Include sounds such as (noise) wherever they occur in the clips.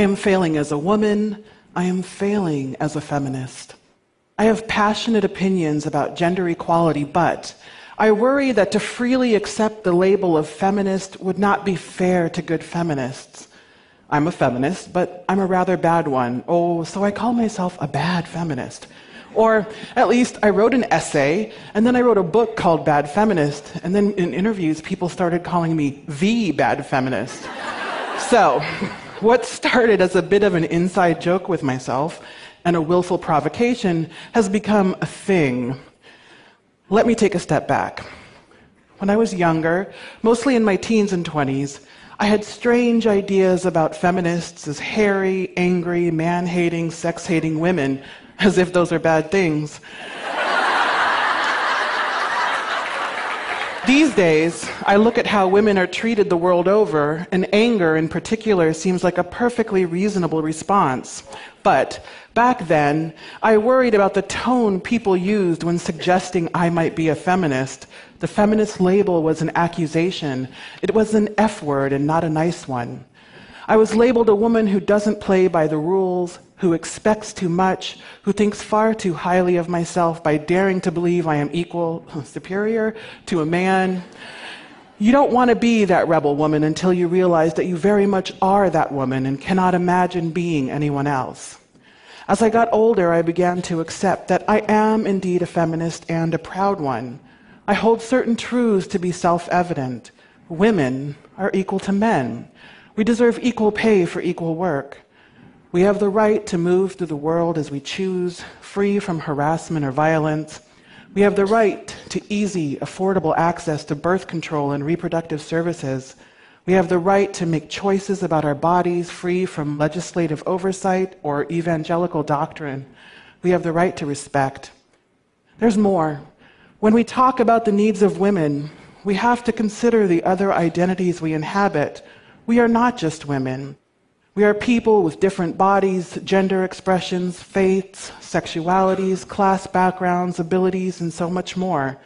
I am failing as a woman. I am failing as a feminist. I have passionate opinions about gender equality, but I worry that to freely accept the label of feminist would not be fair to good feminists. I'm a feminist, but I'm a rather bad one. Oh, so I call myself a bad feminist. Or at least I wrote an essay, and then I wrote a book called Bad Feminist, and then in interviews, people started calling me the bad feminist. so, (laughs) what started as a bit of an inside joke with myself and a willful provocation has become a thing. Let me take a step back. When I was younger, mostly in my teens and 20s, I had strange ideas about feminists as hairy, angry, man hating, sex hating women, as if those are bad things. These days, I look at how women are treated the world over, and anger in particular seems like a perfectly reasonable response. But back then, I worried about the tone people used when suggesting I might be a feminist. The feminist label was an accusation, it was an F word and not a nice one. I was labeled a woman who doesn't play by the rules, who expects too much, who thinks far too highly of myself by daring to believe I am equal, (laughs) superior to a man. You don't want to be that rebel woman until you realize that you very much are that woman and cannot imagine being anyone else. As I got older, I began to accept that I am indeed a feminist and a proud one. I hold certain truths to be self evident. Women are equal to men. We deserve equal pay for equal work. We have the right to move through the world as we choose, free from harassment or violence. We have the right to easy, affordable access to birth control and reproductive services. We have the right to make choices about our bodies free from legislative oversight or evangelical doctrine. We have the right to respect. There's more. When we talk about the needs of women, we have to consider the other identities we inhabit. We are not just women. We are people with different bodies, gender expressions, faiths, sexualities, class backgrounds, abilities, and so much more.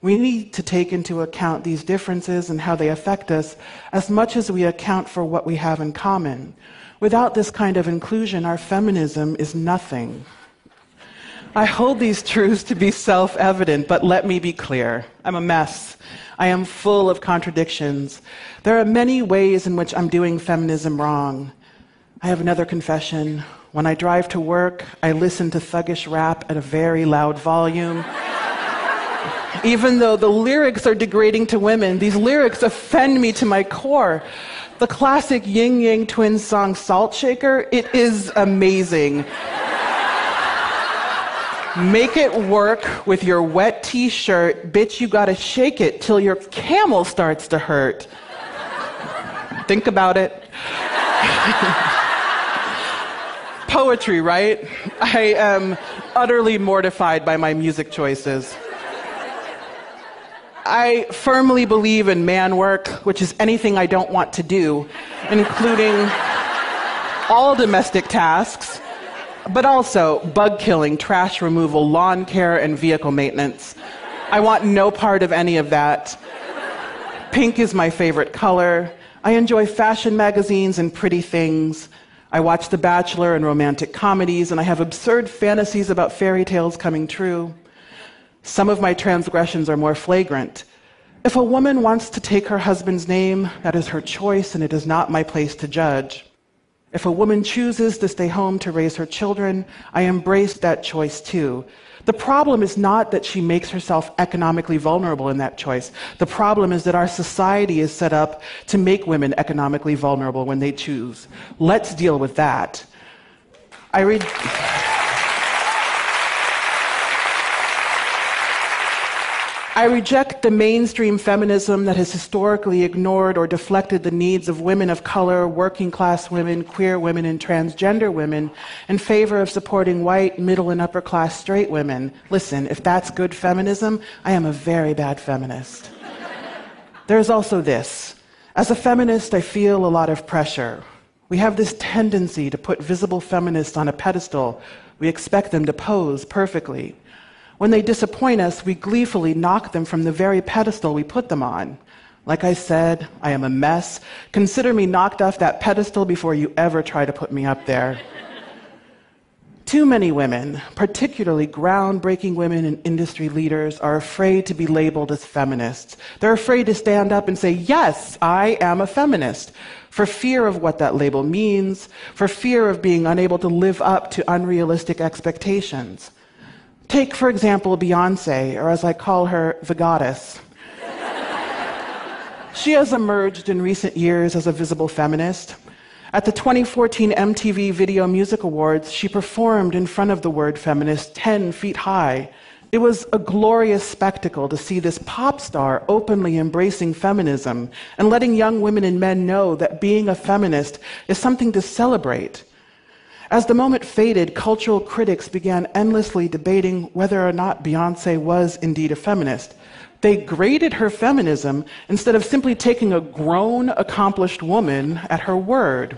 We need to take into account these differences and how they affect us as much as we account for what we have in common. Without this kind of inclusion, our feminism is nothing. I hold these truths to be self evident, but let me be clear. I'm a mess. I am full of contradictions. There are many ways in which I'm doing feminism wrong. I have another confession. When I drive to work, I listen to thuggish rap at a very loud volume. Even though the lyrics are degrading to women, these lyrics offend me to my core. The classic Ying Yang Twins song Salt Shaker, it is amazing. Make it work with your wet t shirt. Bitch, you gotta shake it till your camel starts to hurt. Think about it. (laughs) poetry, right? I am utterly mortified by my music choices. I firmly believe in man work, which is anything I don't want to do, including all domestic tasks, but also bug killing, trash removal, lawn care, and vehicle maintenance. I want no part of any of that. Pink is my favorite color. I enjoy fashion magazines and pretty things. I watch The Bachelor and romantic comedies, and I have absurd fantasies about fairy tales coming true. Some of my transgressions are more flagrant. If a woman wants to take her husband's name, that is her choice, and it is not my place to judge. If a woman chooses to stay home to raise her children, I embrace that choice too. The problem is not that she makes herself economically vulnerable in that choice. The problem is that our society is set up to make women economically vulnerable when they choose. Let's deal with that. I read. I reject the mainstream feminism that has historically ignored or deflected the needs of women of color, working class women, queer women, and transgender women in favor of supporting white, middle, and upper class straight women. Listen, if that's good feminism, I am a very bad feminist. There's also this. As a feminist, I feel a lot of pressure. We have this tendency to put visible feminists on a pedestal. We expect them to pose perfectly. When they disappoint us, we gleefully knock them from the very pedestal we put them on. Like I said, I am a mess. Consider me knocked off that pedestal before you ever try to put me up there. Too many women, particularly groundbreaking women and industry leaders, are afraid to be labeled as feminists. They're afraid to stand up and say, Yes, I am a feminist, for fear of what that label means, for fear of being unable to live up to unrealistic expectations. Take, for example, Beyonce, or as I call her, the goddess. she has emerged in recent years as a visible feminist. At the 2014 MTV Video Music Awards, she performed in front of the word feminist 10 feet high. It was a glorious spectacle to see this pop star openly embracing feminism and letting young women and men know that being a feminist is something to celebrate. As the moment faded, cultural critics began endlessly debating whether or not Beyonce was indeed a feminist. They graded her feminism instead of simply taking a grown, accomplished woman at her word.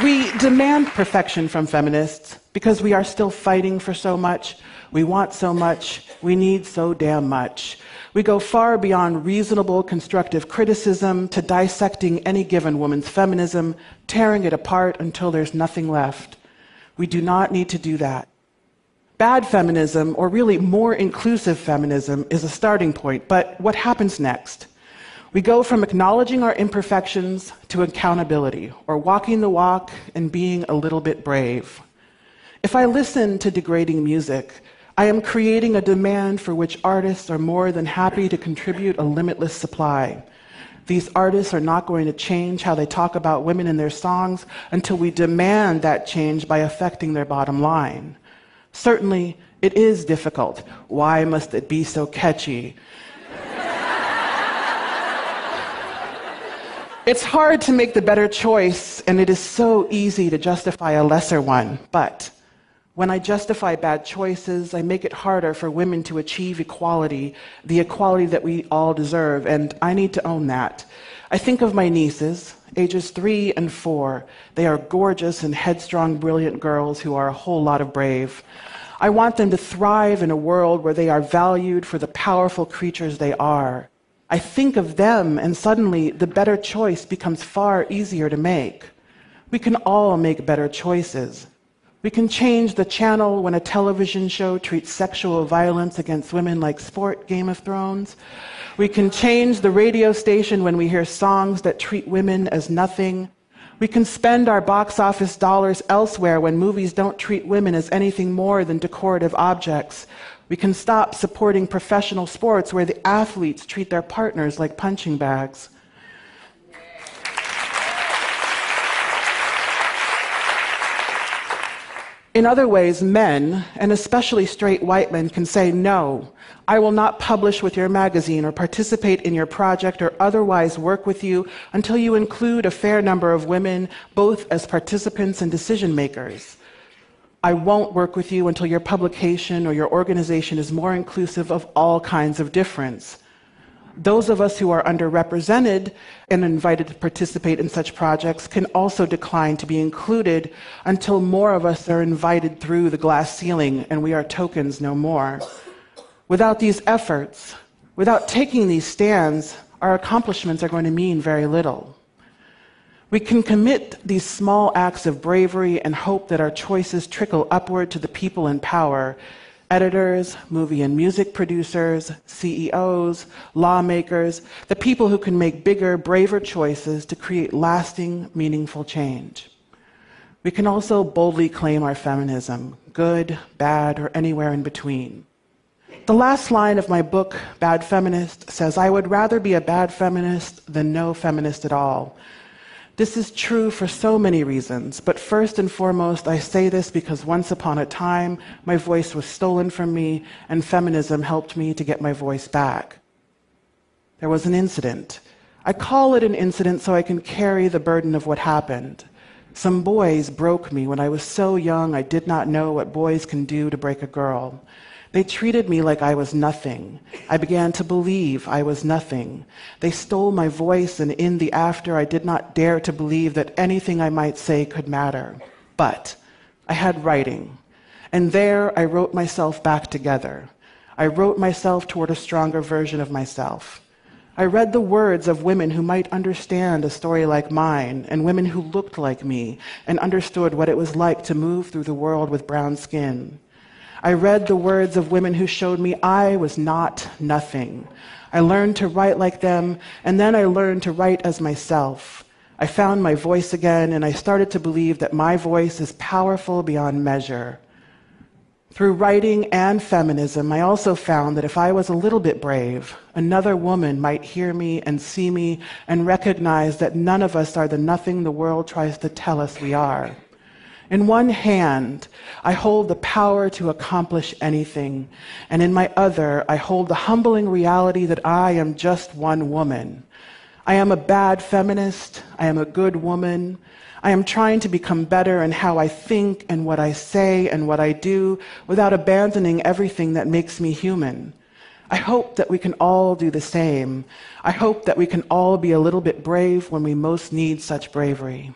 we demand perfection from feminists because we are still fighting for so much. We want so much. We need so damn much. We go far beyond reasonable constructive criticism to dissecting any given woman's feminism, tearing it apart until there's nothing left. We do not need to do that. Bad feminism, or really more inclusive feminism, is a starting point, but what happens next? We go from acknowledging our imperfections to accountability, or walking the walk and being a little bit brave. If I listen to degrading music, I am creating a demand for which artists are more than happy to contribute a limitless supply. These artists are not going to change how they talk about women in their songs until we demand that change by affecting their bottom line. Certainly, it is difficult. Why must it be so catchy? (laughs) it's hard to make the better choice, and it is so easy to justify a lesser one. But when I justify bad choices, I make it harder for women to achieve equality, the equality that we all deserve, and I need to own that. I think of my nieces, ages three and four. They are gorgeous and headstrong, brilliant girls who are a whole lot of brave. I want them to thrive in a world where they are valued for the powerful creatures they are. I think of them, and suddenly the better choice becomes far easier to make. We can all make better choices. We can change the channel when a television show treats sexual violence against women like sport, Game of Thrones. We can change the radio station when we hear songs that treat women as nothing. We can spend our box office dollars elsewhere when movies don't treat women as anything more than decorative objects. We can stop supporting professional sports where the athletes treat their partners like punching bags. In other ways, men, and especially straight white men, can say, No, I will not publish with your magazine or participate in your project or otherwise work with you until you include a fair number of women, both as participants and decision makers. I won't work with you until your publication or your organization is more inclusive of all kinds of difference. Those of us who are underrepresented and invited to participate in such projects can also decline to be included until more of us are invited through the glass ceiling and we are tokens no more. Without these efforts, without taking these stands, our accomplishments are going to mean very little. We can commit these small acts of bravery and hope that our choices trickle upward to the people in power editors, movie and music producers, CEOs, lawmakers, the people who can make bigger, braver choices to create lasting, meaningful change. We can also boldly claim our feminism, good, bad, or anywhere in between. The last line of my book, Bad Feminist, says, I would rather be a bad feminist than no feminist at all. This is true for so many reasons, but first and foremost, I say this because once upon a time, my voice was stolen from me, and feminism helped me to get my voice back. There was an incident. I call it an incident so I can carry the burden of what happened. Some boys broke me when I was so young I did not know what boys can do to break a girl. They treated me like I was nothing. I began to believe I was nothing. They stole my voice, and in the after, I did not dare to believe that anything I might say could matter. But I had writing, and there I wrote myself back together. I wrote myself toward a stronger version of myself. I read the words of women who might understand a story like mine, and women who looked like me and understood what it was like to move through the world with brown skin. I read the words of women who showed me I was not nothing. I learned to write like them, and then I learned to write as myself. I found my voice again, and I started to believe that my voice is powerful beyond measure. Through writing and feminism, I also found that if I was a little bit brave, another woman might hear me and see me and recognize that none of us are the nothing the world tries to tell us we are. In one hand, I hold the power to accomplish anything, and in my other, I hold the humbling reality that I am just one woman. I am a bad feminist. I am a good woman. I am trying to become better in how I think and what I say and what I do without abandoning everything that makes me human. I hope that we can all do the same. I hope that we can all be a little bit brave when we most need such bravery.